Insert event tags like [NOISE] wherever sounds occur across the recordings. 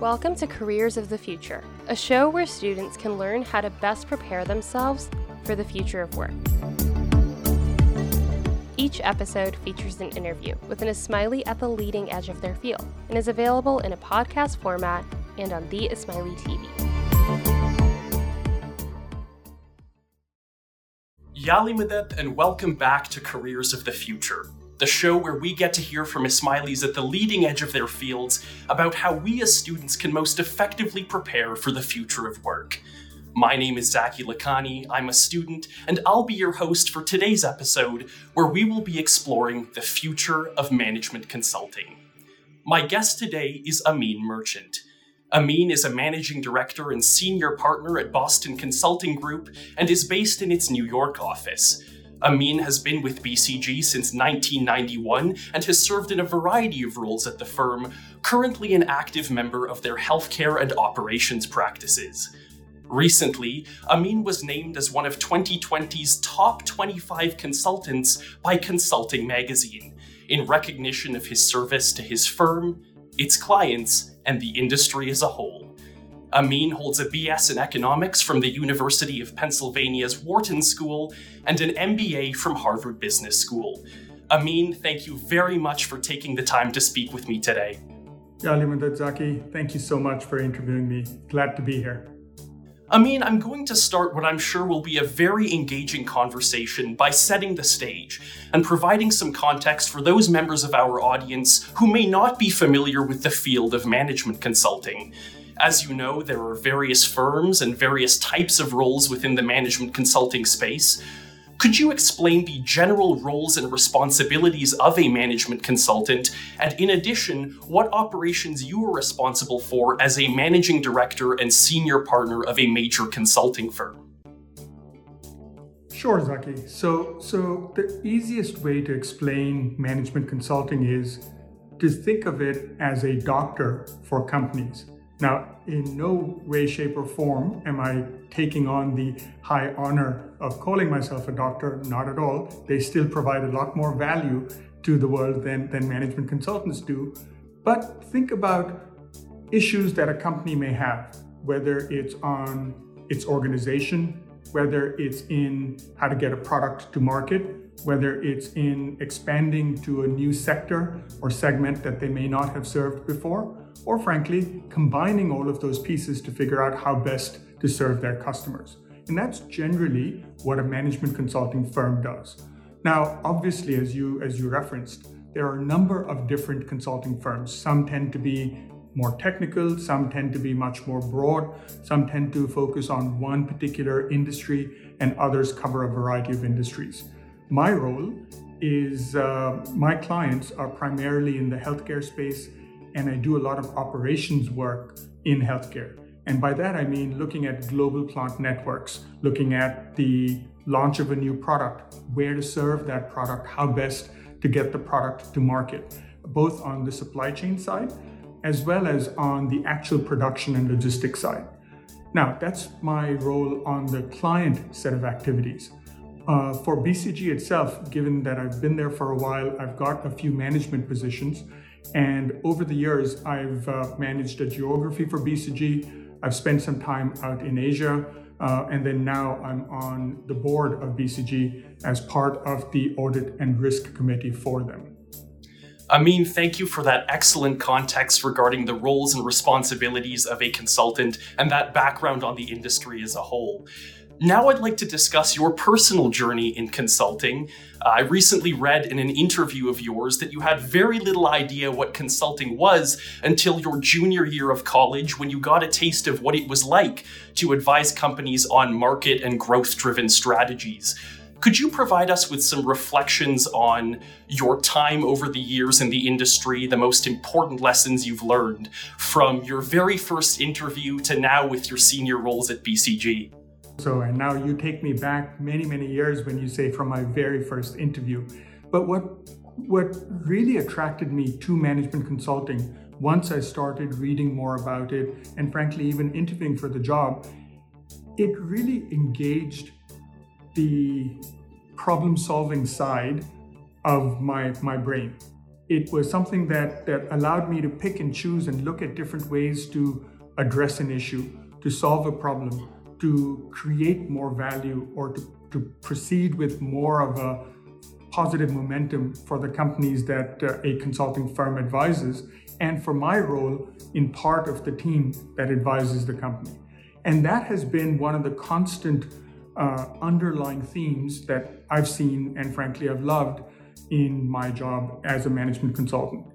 Welcome to Careers of the Future, a show where students can learn how to best prepare themselves for the future of work. Each episode features an interview with an Ismaili at the leading edge of their field and is available in a podcast format and on the Ismaili TV. Ya Ali Madad, and welcome back to Careers of the Future, the show where we get to hear from Ismailis at the leading edge of their fields about how we as students can most effectively prepare for the future of work. My name is Zaki Lakani, I'm a student, and I'll be your host for today's episode, where we will be exploring the future of management consulting. My guest today is Amin Merchant. Amin is a managing director and senior partner at Boston Consulting Group and is based in its New York office. Amin has been with BCG since 1991 and has served in a variety of roles at the firm, currently an active member of their healthcare and operations practices. Recently, Amin was named as one of 2020's top 25 consultants by Consulting Magazine, in recognition of his service to his firm, its clients, and the industry as a whole. Amin holds a BS in economics from the University of Pennsylvania's Wharton School and an MBA from Harvard Business School. Amin, thank you very much for taking the time to speak with me today. Ya Ali Zaki, thank you so much for interviewing me. Glad to be here. Amin, I'm going to start what I'm sure will be a very engaging conversation by setting the stage and providing some context for those members of our audience who may not be familiar with the field of management consulting. As you know, there are various firms and various types of roles within the management consulting space. Could you explain the general roles and responsibilities of a management consultant, and in addition, what operations you are responsible for as a managing director and senior partner of a major consulting firm? Sure, Zaki. So, so the easiest way to explain management consulting is to think of it as a doctor for companies. Now, in no way, shape, or form am I taking on the high honor of calling myself a doctor, not at all. They still provide a lot more value to the world than, than management consultants do. But think about issues that a company may have, whether it's on its organization, whether it's in how to get a product to market, whether it's in expanding to a new sector or segment that they may not have served before, or frankly, combining all of those pieces to figure out how best to serve their customers. And that's generally what a management consulting firm does. Now, obviously, as you as you referenced, there are a number of different consulting firms. Some tend to be more technical, some tend to be much more broad, some tend to focus on one particular industry, and others cover a variety of industries. My role is uh, my clients are primarily in the healthcare space, and I do a lot of operations work in healthcare. And by that, I mean looking at global plant networks, looking at the launch of a new product, where to serve that product, how best to get the product to market, both on the supply chain side as well as on the actual production and logistics side. Now, that's my role on the client set of activities. Uh, for BCG itself, given that I've been there for a while, I've got a few management positions. And over the years, I've uh, managed a geography for BCG. I've spent some time out in Asia. Uh, and then now I'm on the board of BCG as part of the audit and risk committee for them. Amin, thank you for that excellent context regarding the roles and responsibilities of a consultant and that background on the industry as a whole. Now, I'd like to discuss your personal journey in consulting. Uh, I recently read in an interview of yours that you had very little idea what consulting was until your junior year of college when you got a taste of what it was like to advise companies on market and growth driven strategies. Could you provide us with some reflections on your time over the years in the industry, the most important lessons you've learned from your very first interview to now with your senior roles at BCG? So, and now you take me back many, many years when you say from my very first interview. But what what really attracted me to management consulting once I started reading more about it and frankly even interviewing for the job, it really engaged the problem solving side of my my brain. it was something that, that allowed me to pick and choose and look at different ways to address an issue, to solve a problem, to create more value, or to, to proceed with more of a positive momentum for the companies that uh, a consulting firm advises, and for my role in part of the team that advises the company. And that has been one of the constant uh, underlying themes that I've seen and frankly I've loved in my job as a management consultant.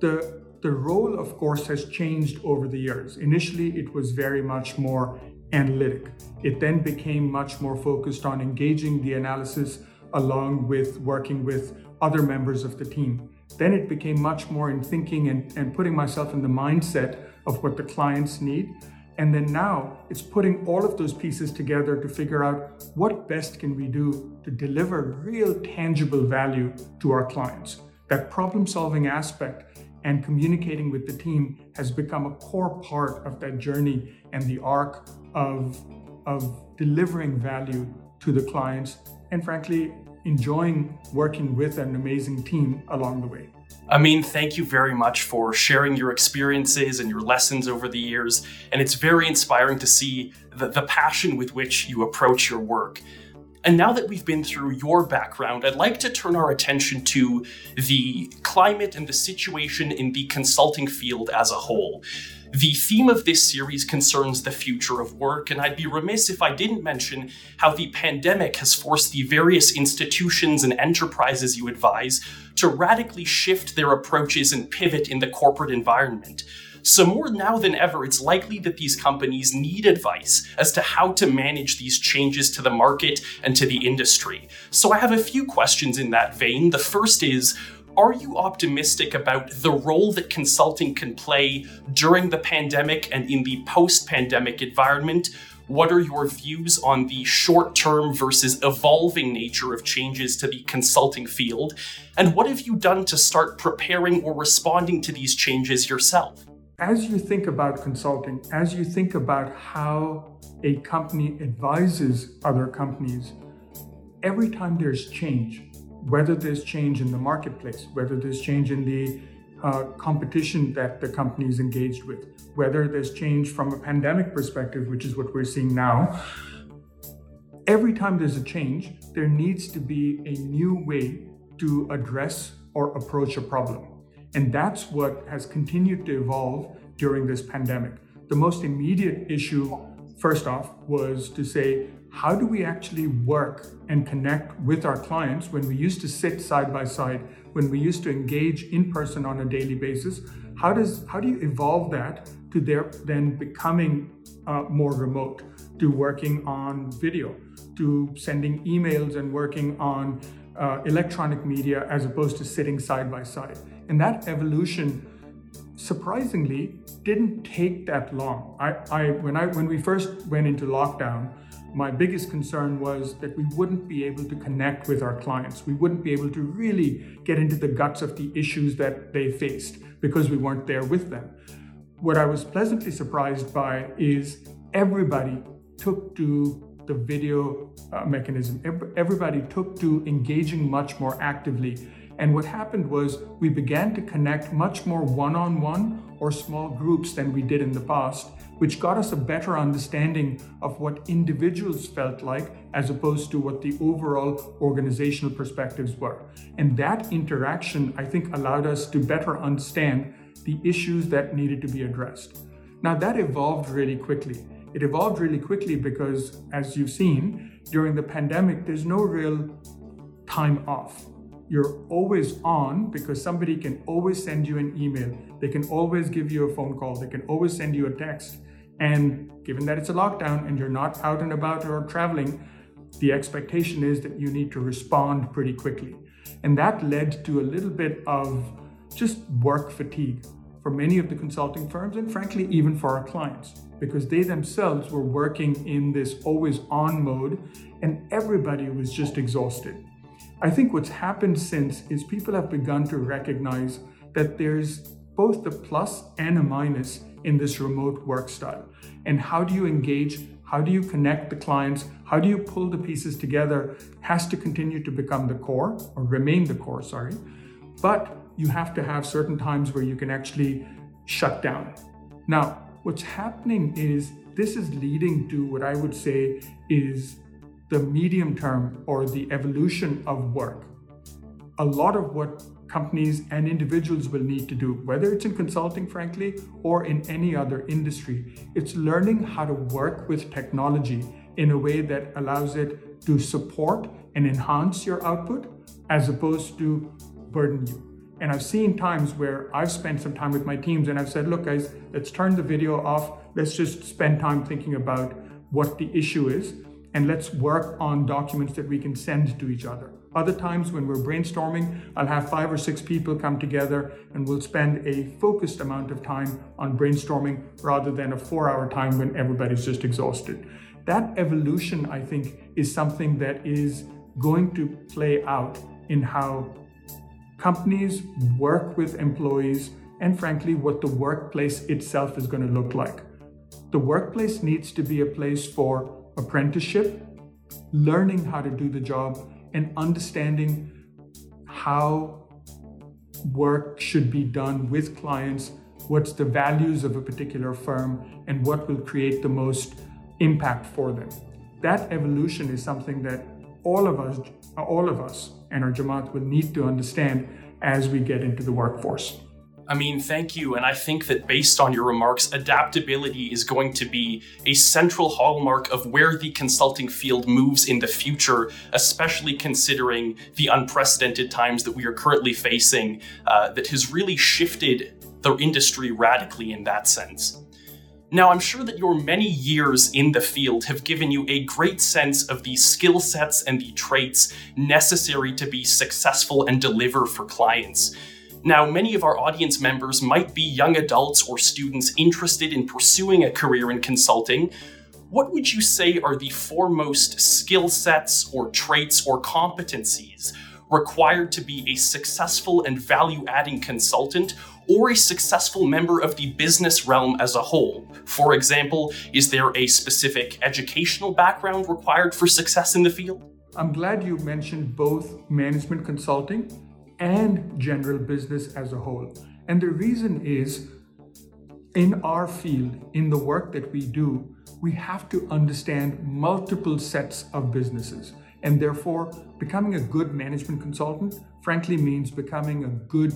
The, the role, of course, has changed over the years. Initially, it was very much more analytic. It then became much more focused on engaging the analysis along with working with other members of the team. Then it became much more in thinking and, and putting myself in the mindset of what the clients need. And then now it's putting all of those pieces together to figure out what best can we do to deliver real tangible value to our clients. That problem solving aspect and communicating with the team has become a core part of that journey and the arc of, of delivering value to the clients and frankly enjoying working with an amazing team along the way. Amin, thank you very much for sharing your experiences and your lessons over the years. And it's very inspiring to see the, the passion with which you approach your work. And now that we've been through your background, I'd like to turn our attention to the climate and the situation in the consulting field as a whole. The theme of this series concerns the future of work, and I'd be remiss if I didn't mention how the pandemic has forced the various institutions and enterprises you advise to radically shift their approaches and pivot in the corporate environment. So, more now than ever, it's likely that these companies need advice as to how to manage these changes to the market and to the industry. So, I have a few questions in that vein. The first is are you optimistic about the role that consulting can play during the pandemic and in the post pandemic environment? What are your views on the short term versus evolving nature of changes to the consulting field? And what have you done to start preparing or responding to these changes yourself? As you think about consulting, as you think about how a company advises other companies, every time there's change, whether there's change in the marketplace, whether there's change in the uh, competition that the company is engaged with, whether there's change from a pandemic perspective, which is what we're seeing now. Every time there's a change, there needs to be a new way to address or approach a problem. And that's what has continued to evolve during this pandemic. The most immediate issue, first off, was to say, how do we actually work and connect with our clients when we used to sit side by side, when we used to engage in person on a daily basis? How does how do you evolve that to their then becoming uh, more remote, to working on video, to sending emails and working on uh, electronic media as opposed to sitting side by side? And that evolution surprisingly didn't take that long. I, I when I when we first went into lockdown, my biggest concern was that we wouldn't be able to connect with our clients. We wouldn't be able to really get into the guts of the issues that they faced because we weren't there with them. What I was pleasantly surprised by is everybody took to the video uh, mechanism. Everybody took to engaging much more actively and what happened was we began to connect much more one on one or small groups than we did in the past, which got us a better understanding of what individuals felt like as opposed to what the overall organizational perspectives were. And that interaction, I think, allowed us to better understand the issues that needed to be addressed. Now, that evolved really quickly. It evolved really quickly because, as you've seen, during the pandemic, there's no real time off you're always on because somebody can always send you an email. They can always give you a phone call. They can always send you a text. And given that it's a lockdown and you're not out and about or traveling, the expectation is that you need to respond pretty quickly. And that led to a little bit of just work fatigue for many of the consulting firms and frankly, even for our clients, because they themselves were working in this always on mode and everybody was just exhausted. I think what's happened since is people have begun to recognize that there's both the plus and a minus in this remote work style. And how do you engage? How do you connect the clients? How do you pull the pieces together has to continue to become the core or remain the core, sorry. But you have to have certain times where you can actually shut down. Now, what's happening is this is leading to what I would say is the medium term or the evolution of work. A lot of what companies and individuals will need to do, whether it's in consulting, frankly, or in any other industry, it's learning how to work with technology in a way that allows it to support and enhance your output as opposed to burden you. And I've seen times where I've spent some time with my teams and I've said, look, guys, let's turn the video off. Let's just spend time thinking about what the issue is and let's work on documents that we can send to each other. Other times when we're brainstorming, I'll have five or six people come together and we'll spend a focused amount of time on brainstorming rather than a four hour time when everybody's just exhausted. That evolution, I think, is something that is going to play out in how companies work with employees and, frankly, what the workplace itself is going to look like. The workplace needs to be a place for apprenticeship, learning how to do the job, and understanding how work should be done with clients, what's the values of a particular firm, and what will create the most impact for them. That evolution is something that all of us, all of us and our Jamaat will need to understand as we get into the workforce. Amin, thank you. And I think that based on your remarks, adaptability is going to be a central hallmark of where the consulting field moves in the future, especially considering the unprecedented times that we are currently facing, uh, that has really shifted the industry radically in that sense. Now, I'm sure that your many years in the field have given you a great sense of the skill sets and the traits necessary to be successful and deliver for clients. Now, many of our audience members might be young adults or students interested in pursuing a career in consulting. What would you say are the foremost skill sets or traits or competencies required to be a successful and value adding consultant or a successful member of the business realm as a whole? For example, is there a specific educational background required for success in the field? I'm glad you mentioned both management consulting and general business as a whole. And the reason is in our field, in the work that we do, we have to understand multiple sets of businesses. And therefore, becoming a good management consultant, frankly, means becoming a good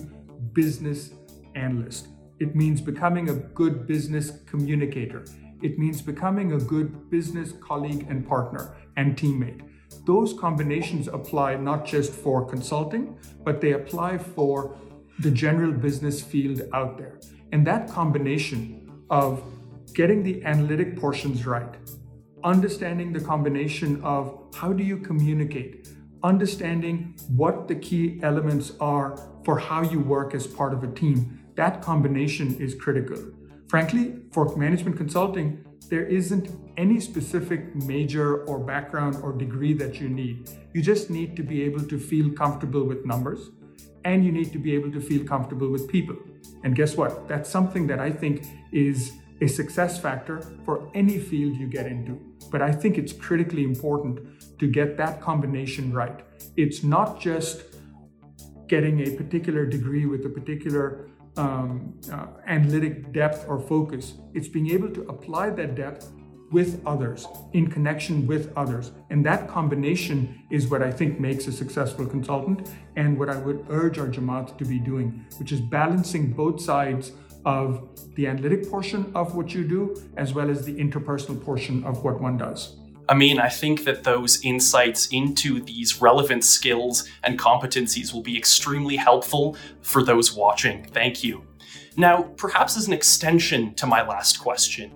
business analyst. It means becoming a good business communicator. It means becoming a good business colleague and partner and teammate. Those combinations apply not just for consulting, but they apply for the general business field out there. And that combination of getting the analytic portions right, understanding the combination of how do you communicate, understanding what the key elements are for how you work as part of a team, that combination is critical. Frankly, for management consulting, there isn't any specific major or background or degree that you need. You just need to be able to feel comfortable with numbers and you need to be able to feel comfortable with people. And guess what? That's something that I think is a success factor for any field you get into. But I think it's critically important to get that combination right. It's not just getting a particular degree with a particular um, uh, analytic depth or focus. It's being able to apply that depth with others, in connection with others. And that combination is what I think makes a successful consultant and what I would urge our Jamaat to be doing, which is balancing both sides of the analytic portion of what you do as well as the interpersonal portion of what one does. Amin, I think that those insights into these relevant skills and competencies will be extremely helpful for those watching. Thank you. Now, perhaps as an extension to my last question,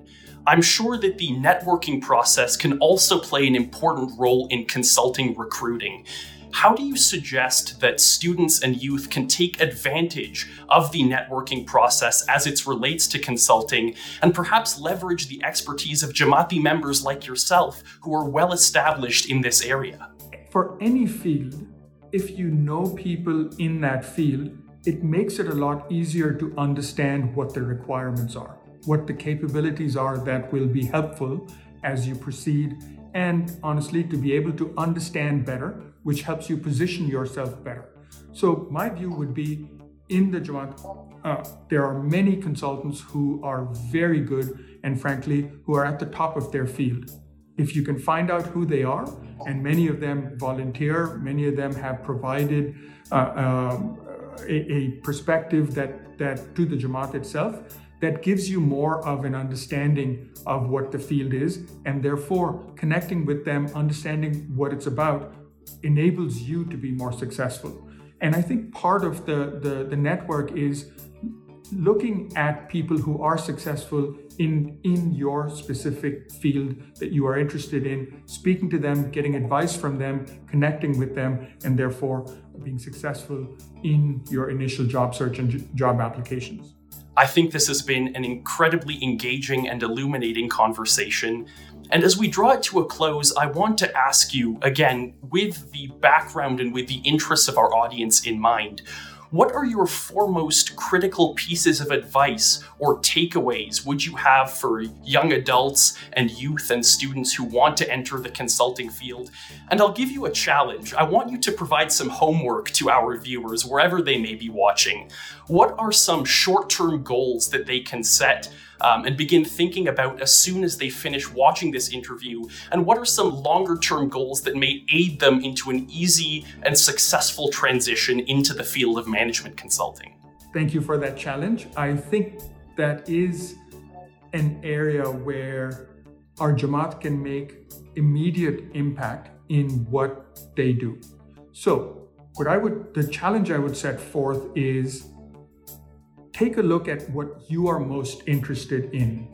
I'm sure that the networking process can also play an important role in consulting recruiting. How do you suggest that students and youth can take advantage of the networking process as it relates to consulting and perhaps leverage the expertise of Jamati members like yourself who are well established in this area? For any field, if you know people in that field, it makes it a lot easier to understand what the requirements are, what the capabilities are that will be helpful as you proceed, and honestly, to be able to understand better which helps you position yourself better. So, my view would be in the Jamaat, uh, there are many consultants who are very good and frankly, who are at the top of their field. If you can find out who they are, and many of them volunteer, many of them have provided uh, uh, a, a, perspective that, that to the Jamaat itself, that gives you more of an understanding of what the field is, and therefore connecting with them, understanding what it's about, enables you to be more successful. And I think part of the, the, the network is looking at people who are successful in in your specific field that you are interested in speaking to them getting advice from them connecting with them and therefore being successful in your initial job search and job applications I think this has been an incredibly engaging and illuminating conversation. And as we draw it to a close, I want to ask you again, with the background and with the interests of our audience in mind, what are your foremost critical pieces of advice or takeaways would you have for young adults and youth and students who want to enter the consulting field? And I'll give you a challenge. I want you to provide some homework to our viewers wherever they may be watching. What are some short term goals that they can set? Um, and begin thinking about as soon as they finish watching this interview? And what are some longer term goals that may aid them into an easy and successful transition into the field of management consulting? Thank you for that challenge. I think that is an area where our Jamaat can make immediate impact in what they do. So, what I would, the challenge I would set forth is take a look at what you are most interested in.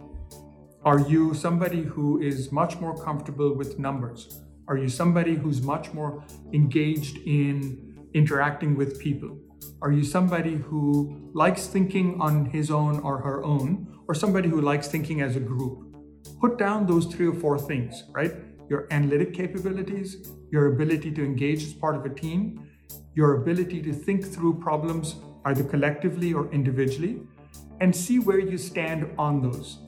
Are you somebody who is much more comfortable with numbers? Are you somebody who's much more engaged in interacting with people? Are you somebody who likes thinking on his own or her own, or somebody who likes thinking as a group? Put down those three or four things, right? Your analytic capabilities, your ability to engage as part of a team, your ability to think through problems either collectively or individually, and see where you stand on those.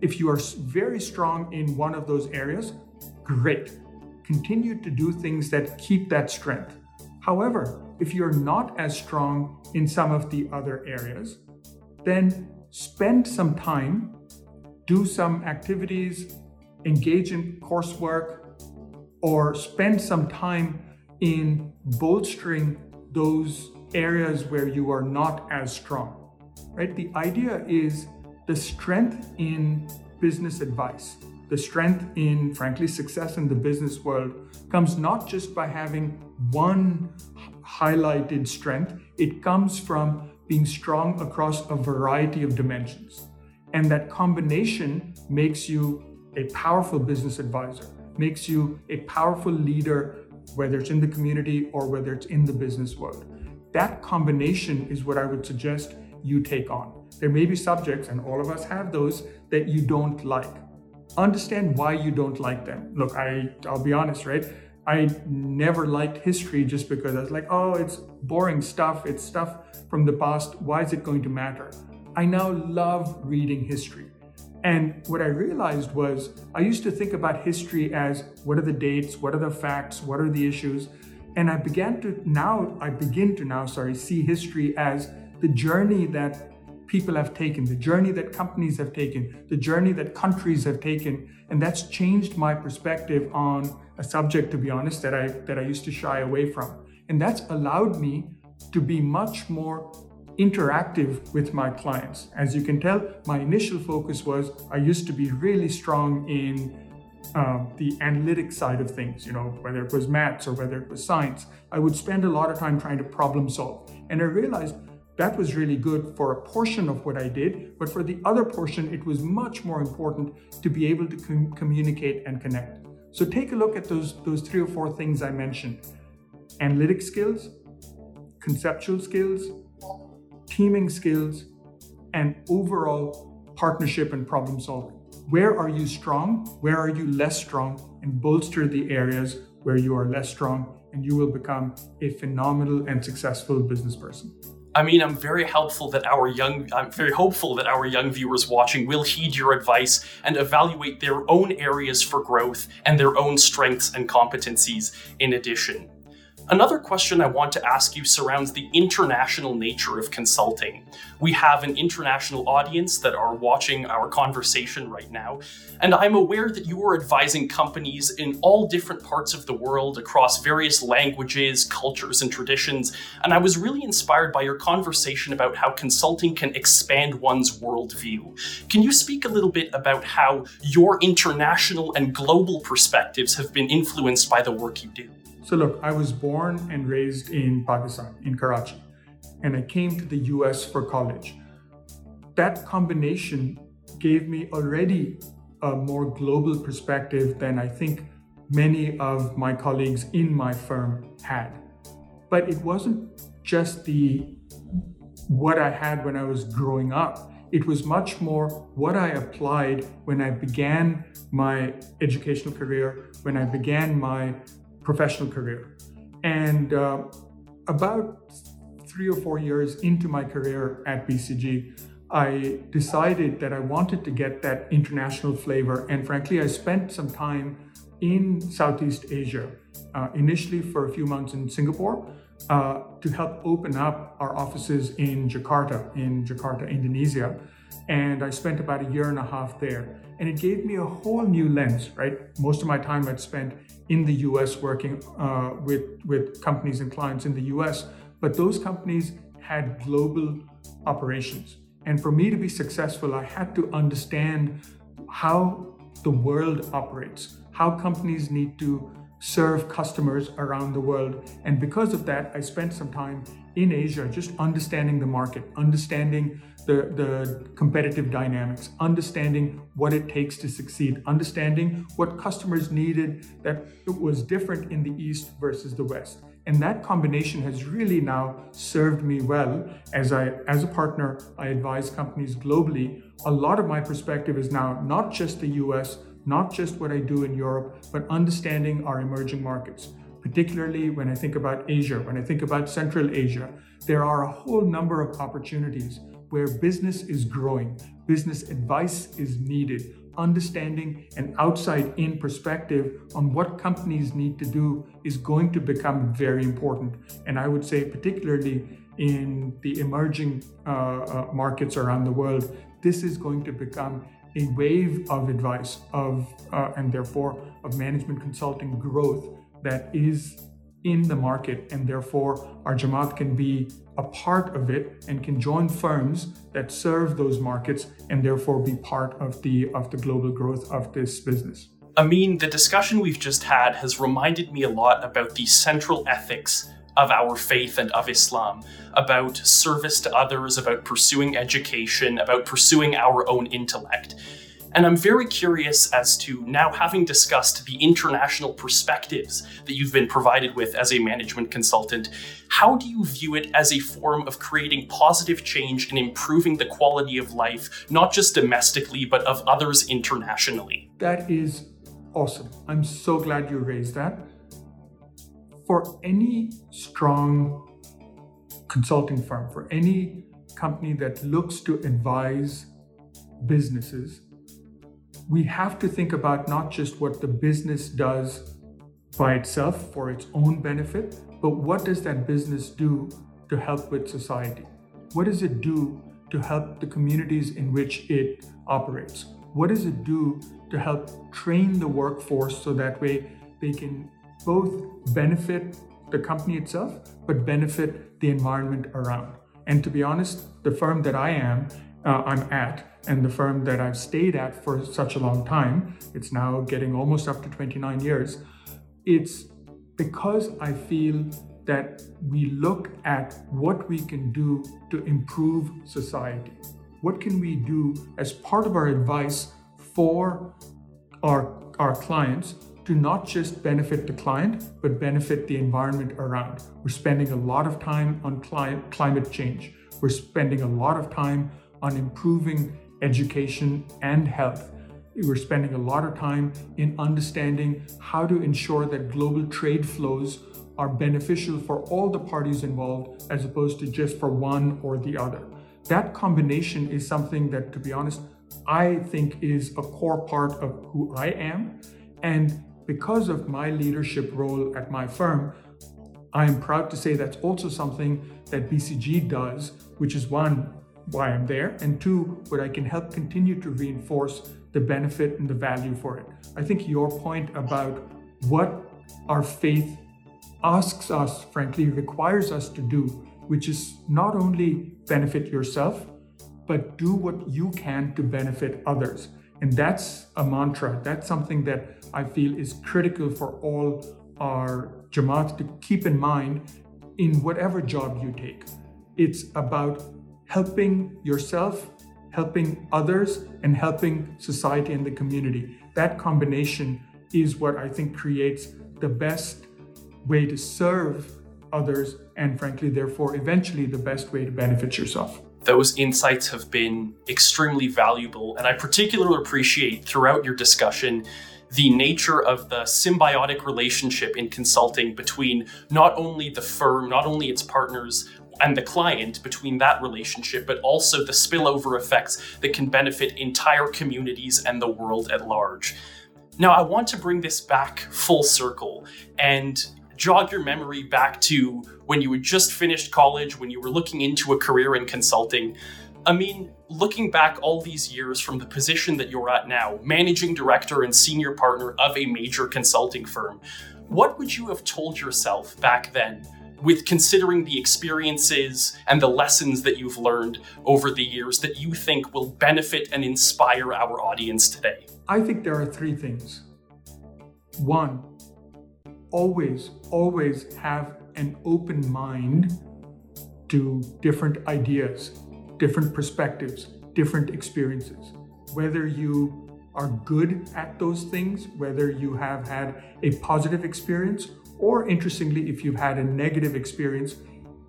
If you are very strong in one of those areas, great. Continue to do things that keep that strength. However, if you're not as strong in some of the other areas, then spend some time, do some activities, engage in coursework, or spend some time in bolstering those areas where you are not as strong, right? The idea is the strength in business advice, the strength in, frankly, success in the business world comes not just by having one highlighted strength, it comes from being strong across a variety of dimensions. And that combination makes you a powerful business advisor, makes you a powerful leader, whether it's in the community or whether it's in the business world. That combination is what I would suggest you take on. There may be subjects, and all of us have those, that you don't like. Understand why you don't like them. Look, I, I'll be honest, right? I never liked history just because I was like, oh, it's boring stuff. It's stuff from the past. Why is it going to matter? I now love reading history. And what I realized was I used to think about history as what are the dates, what are the facts, what are the issues. And I began to now, I begin to now, sorry, see history as the journey that people have taken, the journey that companies have taken, the journey that countries have taken. And that's changed my perspective on a subject, to be honest, that I that I used to shy away from. And that's allowed me to be much more interactive with my clients. As you can tell, my initial focus was I used to be really strong in um, the analytic side of things, you know, whether it was maths or whether it was science, I would spend a lot of time trying to problem solve. And I realized that was really good for a portion of what I did, but for the other portion, it was much more important to be able to com- communicate and connect. So take a look at those, those three or four things I mentioned analytic skills, conceptual skills, teaming skills, and overall partnership and problem solving. Where are you strong? Where are you less strong? And bolster the areas where you are less strong, and you will become a phenomenal and successful business person. Amin, I'm very helpful that our young, I'm very hopeful that our young viewers watching will heed your advice and evaluate their own areas for growth and their own strengths and competencies in addition. Another question I want to ask you surrounds the international nature of consulting. We have an international audience that are watching our conversation right now, and I'm aware that you are advising companies in all different parts of the world across various languages, cultures, and traditions. And I was really inspired by your conversation about how consulting can expand one's worldview. Can you speak a little bit about how your international and global perspectives have been influenced by the work you do? So, look, I was born and raised in Pakistan, in Karachi, and I came to the US for college. That combination gave me already a more global perspective than I think many of my colleagues in my firm had. But it wasn't just the what I had when I was growing up. It was much more what I applied when I began my educational career, when I began my professional career. And uh, about three or four years into my career at BCG, I decided that I wanted to get that international flavor. And frankly, I spent some time in Southeast Asia, uh, initially for a few months in Singapore, uh, to help open up our offices in Jakarta, in Jakarta, Indonesia. And I spent about a year and a half there. And it gave me a whole new lens, right? Most of my time I'd spent in the US working uh, with, with companies and clients in the US, but those companies had global operations. And for me to be successful, I had to understand how the world operates, how companies need to serve customers around the world. And because of that, I spent some time in Asia just understanding the market, understanding the, the competitive dynamics, understanding what it takes to succeed, understanding what customers needed that was different in the East versus the West. And that combination has really now served me well as I as a partner, I advise companies globally. A lot of my perspective is now not just the US, not just what I do in Europe, but understanding our emerging markets particularly when I think about Asia, when I think about Central Asia, there are a whole number of opportunities where business is growing, business advice is needed, understanding an outside in perspective on what companies need to do is going to become very important. And I would say, particularly in the emerging uh, uh, markets around the world, this is going to become a wave of advice of uh, and therefore of management consulting growth that is in the market and therefore our Jamaat can be a part of it and can join firms that serve those markets and therefore be part of the of the global growth of this business. Amin, the discussion we've just had has reminded me a lot about the central ethics of our faith and of Islam, about service to others, about pursuing education, about pursuing our own intellect. And I'm very curious as to now having discussed the international perspectives that you've been provided with as a management consultant, how do you view it as a form of creating positive change and improving the quality of life, not just domestically, but of others internationally? That is awesome. I'm so glad you raised that. For any strong consulting firm, for any company that looks to advise businesses we have to think about not just what the business does by itself for its own benefit, but what does that business do to help with society? What does it do to help the communities in which it operates? What does it do to help train the workforce so that way they can both benefit the company itself, but benefit the environment around? And to be honest, the firm that I am uh, I'm at and the firm that I've stayed at for such a long time, it's now getting almost up to 29 years. It's because I feel that we look at what we can do to improve society. What can we do as part of our advice for our, our clients to not just benefit the client, but benefit the environment around? We're spending a lot of time on cli- climate change. We're spending a lot of time on improving education and health. We're spending a lot of time in understanding how to ensure that global trade flows are beneficial for all the parties involved as opposed to just for one or the other. That combination is something that, to be honest, I think is a core part of who I am. And because of my leadership role at my firm, I am proud to say that's also something that BCG does, which is one, why I'm there, and two, what I can help continue to reinforce the benefit and the value for it. I think your point about what our faith asks us, frankly, requires us to do, which is not only benefit yourself, but do what you can to benefit others. And that's a mantra. That's something that I feel is critical for all our Jamaat to keep in mind in whatever job you take. It's about helping yourself, helping others, and helping society and the community. That combination is what I think creates the best way to serve others, and frankly, therefore, eventually, the best way to benefit yourself. Those insights have been extremely valuable, and I particularly appreciate throughout your discussion the nature of the symbiotic relationship in consulting between not only the firm, not only its partners, and the client between that relationship, but also the spillover effects that can benefit entire communities and the world at large. Now, I want to bring this back full circle and jog your memory back to when you had just finished college, when you were looking into a career in consulting. I mean, looking back all these years from the position that you're at now, managing director and senior partner of a major consulting firm, what would you have told yourself back then with considering the experiences and the lessons that you've learned over the years that you think will benefit and inspire our audience today? I think there are three things. One, always, always have an open mind to different ideas, different perspectives, different experiences. Whether you are good at those things, whether you have had a positive experience, or interestingly, if you've had a negative experience,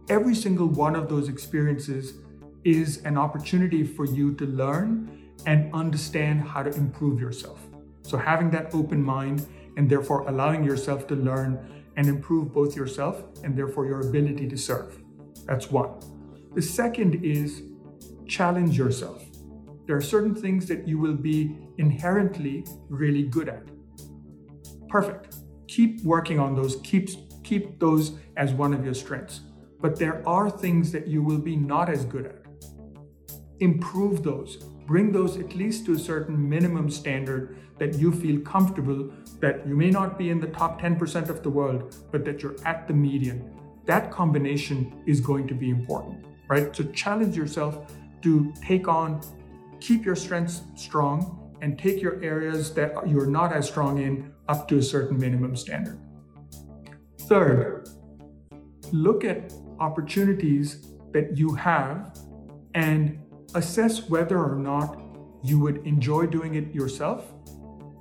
every single one of those experiences is an opportunity for you to learn and understand how to improve yourself. So, having that open mind and therefore allowing yourself to learn and improve both yourself and therefore your ability to serve. That's one. The second is challenge yourself. There are certain things that you will be inherently really good at. Perfect. Keep working on those, keep, keep those as one of your strengths. But there are things that you will be not as good at. Improve those. Bring those at least to a certain minimum standard that you feel comfortable that you may not be in the top 10% of the world, but that you're at the median. That combination is going to be important, right? So challenge yourself to take on, keep your strengths strong, and take your areas that you're not as strong in up to a certain minimum standard. Third, look at opportunities that you have and assess whether or not you would enjoy doing it yourself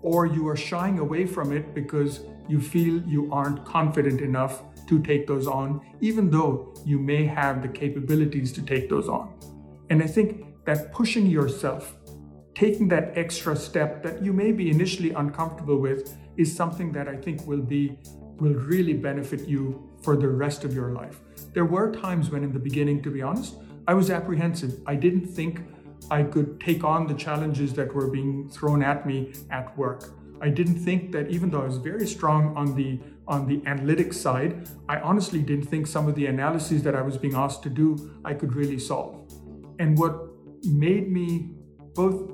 or you are shying away from it because you feel you aren't confident enough to take those on, even though you may have the capabilities to take those on. And I think that pushing yourself, taking that extra step that you may be initially uncomfortable with, is something that I think will be will really benefit you for the rest of your life. There were times when in the beginning, to be honest, I was apprehensive. I didn't think I could take on the challenges that were being thrown at me at work. I didn't think that even though I was very strong on the on the analytics side, I honestly didn't think some of the analyses that I was being asked to do I could really solve. And what made me both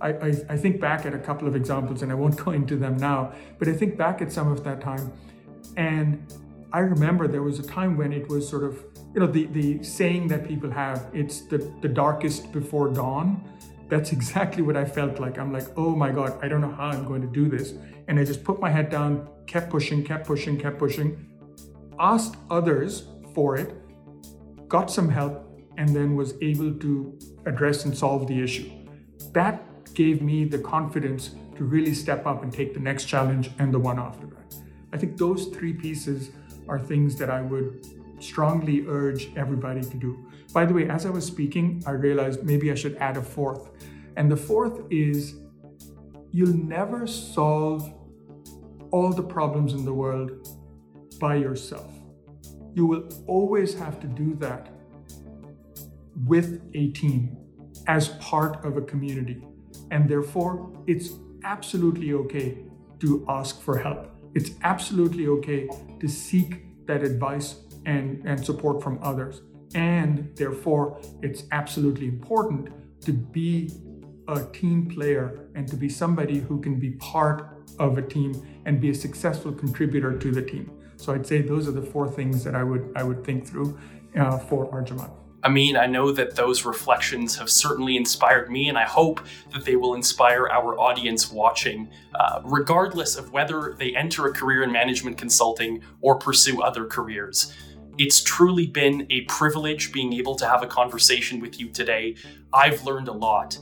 I, I, I think back at a couple of examples and I won't [LAUGHS] go into them now, but I think back at some of that time and I remember there was a time when it was sort of you know the the saying that people have it's the the darkest before dawn that's [LAUGHS] exactly what i felt like. I'm like oh my god i don't know how i'm going to do this. And i just put my head down kept pushing kept pushing kept pushing asked others for it got some help and then was able to address and solve the issue. That gave me the confidence to really step up and take the next challenge and the one after that. I think those three pieces are things that i would strongly urge everybody to do. By the way, as I was speaking, I realized maybe I should add a fourth. And the fourth is you'll never solve all the problems in the world by yourself. You will always have to do that with a team as part of a community. And therefore, it's absolutely okay to ask for help. It's absolutely okay to seek that advice and, and support from others. And therefore, it's absolutely important to be a team player and to be somebody who can be part of a team and be a successful contributor to the team. So I'd say those are the four things that I would I would think through uh, for Jamaat. I mean, I know that those reflections have certainly inspired me, and I hope that they will inspire our audience watching, uh, regardless of whether they enter a career in management consulting or pursue other careers. It's truly been a privilege being able to have a conversation with you today. I've learned a lot,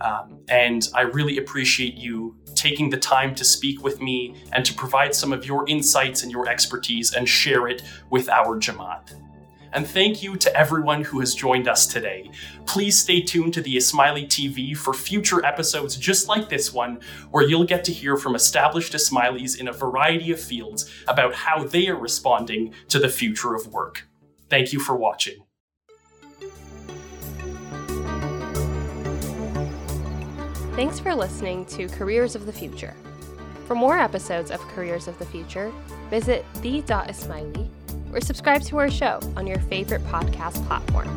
um, and I really appreciate you taking the time to speak with me and to provide some of your insights and your expertise and share it with our Jamaat and thank you to everyone who has joined us today. Please stay tuned to the Ismaili TV for future episodes just like this one, where you'll get to hear from established Ismailis in a variety of fields about how they are responding to the future of work. Thank you for watching. Thanks for listening to Careers of the Future. For more episodes of Careers of the Future, visit the.ismaili or subscribe to our show on your favorite podcast platform.